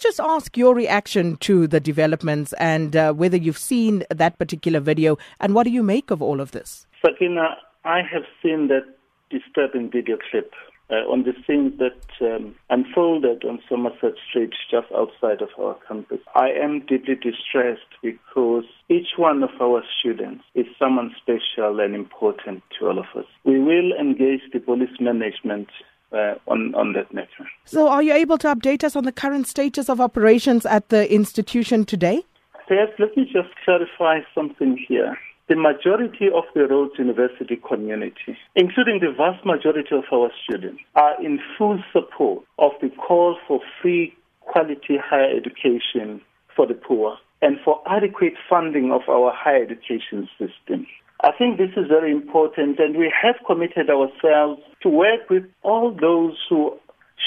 just ask your reaction to the developments and uh, whether you've seen that particular video and what do you make of all of this? Sakina, I have seen that disturbing video clip uh, on the things that um, unfolded on Somerset Street just outside of our campus. I am deeply distressed because each one of our students is someone special and important to all of us. We will engage the police management uh, on, on that matter. So, are you able to update us on the current status of operations at the institution today? Perhaps let me just clarify something here the majority of the Rhodes University community, including the vast majority of our students, are in full support of the call for free quality higher education for the poor and for adequate funding of our higher education system. I think this is very important, and we have committed ourselves to work with all those who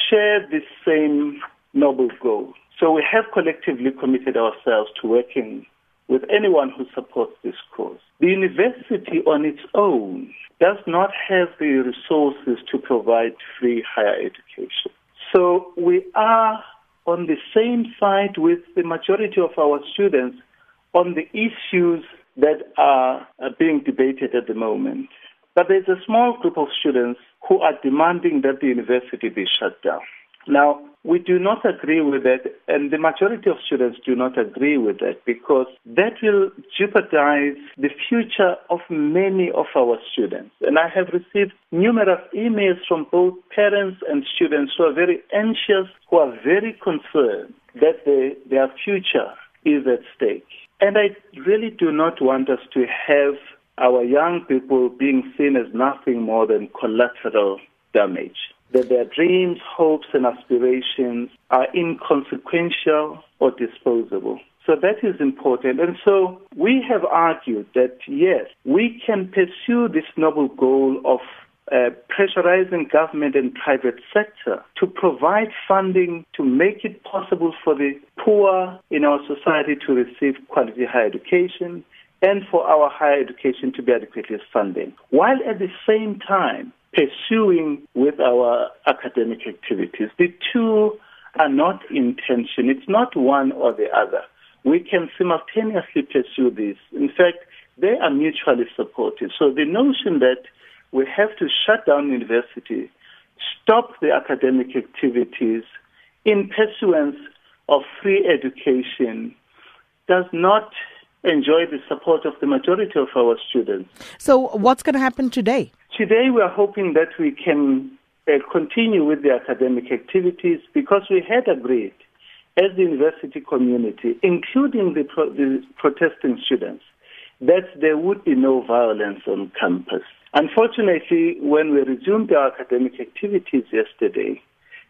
share the same noble goal. So we have collectively committed ourselves to working with anyone who supports this cause. The university on its own does not have the resources to provide free higher education. So we are on the same side with the majority of our students on the issues that are being debated at the moment. But there's a small group of students who are demanding that the university be shut down. Now, we do not agree with that, and the majority of students do not agree with that because that will jeopardize the future of many of our students. And I have received numerous emails from both parents and students who are very anxious, who are very concerned that they, their future is at stake. And I really do not want us to have our young people being seen as nothing more than collateral damage that their dreams, hopes, and aspirations are inconsequential or disposable. So that is important. And so we have argued that yes, we can pursue this noble goal of uh, pressurizing government and private sector to provide funding to make it possible for the poor in our society to receive quality higher education and for our higher education to be adequately funded, while at the same time pursuing with our academic activities. The two are not in tension. It's not one or the other. We can simultaneously pursue this. In fact, they are mutually supportive. So the notion that we have to shut down university, stop the academic activities in pursuance of free education does not enjoy the support of the majority of our students. So, what's going to happen today? Today, we are hoping that we can uh, continue with the academic activities because we had agreed as the university community, including the, pro- the protesting students, that there would be no violence on campus. Unfortunately, when we resumed our academic activities yesterday,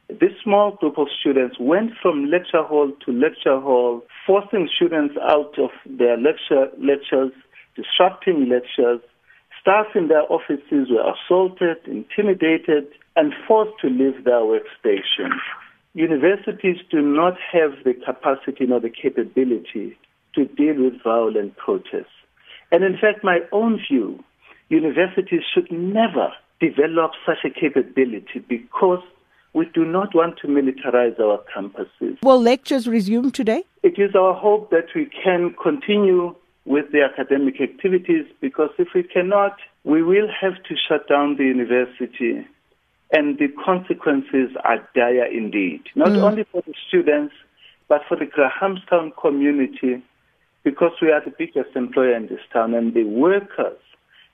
this small group of students went from lecture hall to lecture hall, forcing students out of their lecture lectures, disrupting lectures. Staff in their offices were assaulted, intimidated, and forced to leave their workstation. Universities do not have the capacity nor the capability to deal with violent protests. And in fact, my own view, universities should never develop such a capability because we do not want to militarize our campuses. Will lectures resume today? It is our hope that we can continue with the academic activities because if we cannot, we will have to shut down the university. And the consequences are dire indeed, not mm. only for the students, but for the Grahamstown community, because we are the biggest employer in this town, and the workers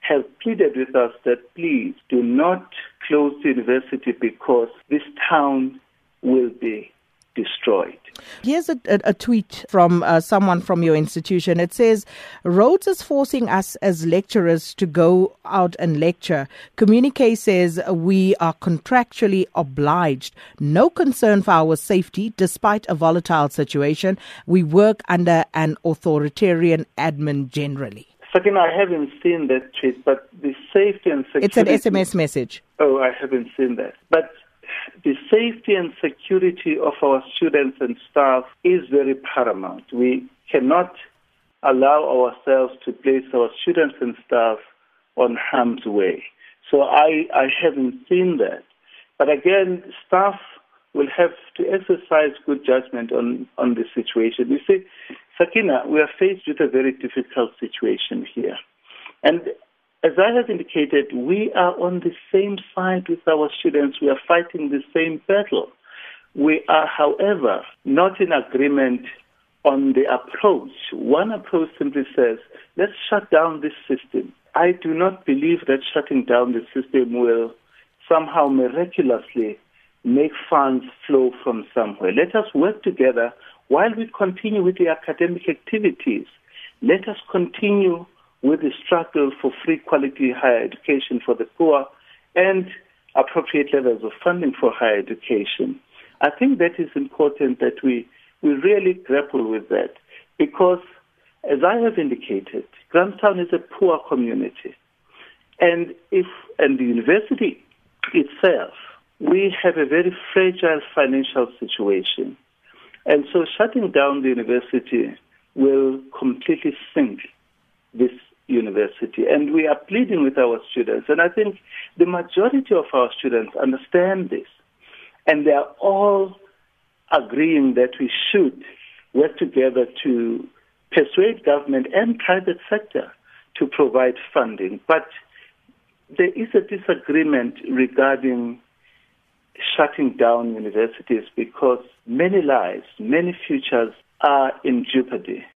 have pleaded with us that please do not close the university because this town will be destroyed. Here's a, a, a tweet from uh, someone from your institution. It says, Rhodes is forcing us as lecturers to go out and lecture. Communique says we are contractually obliged. No concern for our safety despite a volatile situation. We work under an authoritarian admin generally. Second, I haven't seen that tweet, but the safety and security. It's an SMS message. Oh, I haven't seen that. But the safety and security of our students and staff is very paramount. We cannot allow ourselves to place our students and staff on harm's way. So I, I haven't seen that. But again, staff will have to exercise good judgment on, on the situation. You see, Sakina, we are faced with a very difficult situation here. And as I have indicated, we are on the same side with our students. We are fighting the same battle. We are, however, not in agreement on the approach. One approach simply says, let's shut down this system. I do not believe that shutting down the system will somehow miraculously make funds flow from somewhere. Let us work together while we continue with the academic activities. Let us continue with the struggle for free quality higher education for the poor and appropriate levels of funding for higher education. I think that is important that we, we really grapple with that because, as I have indicated, Grahamstown is a poor community. And if and the university itself, we have a very fragile financial situation. And so shutting down the university will completely sink this university. And we are pleading with our students. And I think the majority of our students understand this. And they are all agreeing that we should work together to persuade government and private sector to provide funding. But there is a disagreement regarding shutting down universities because many lives, many futures are in jeopardy.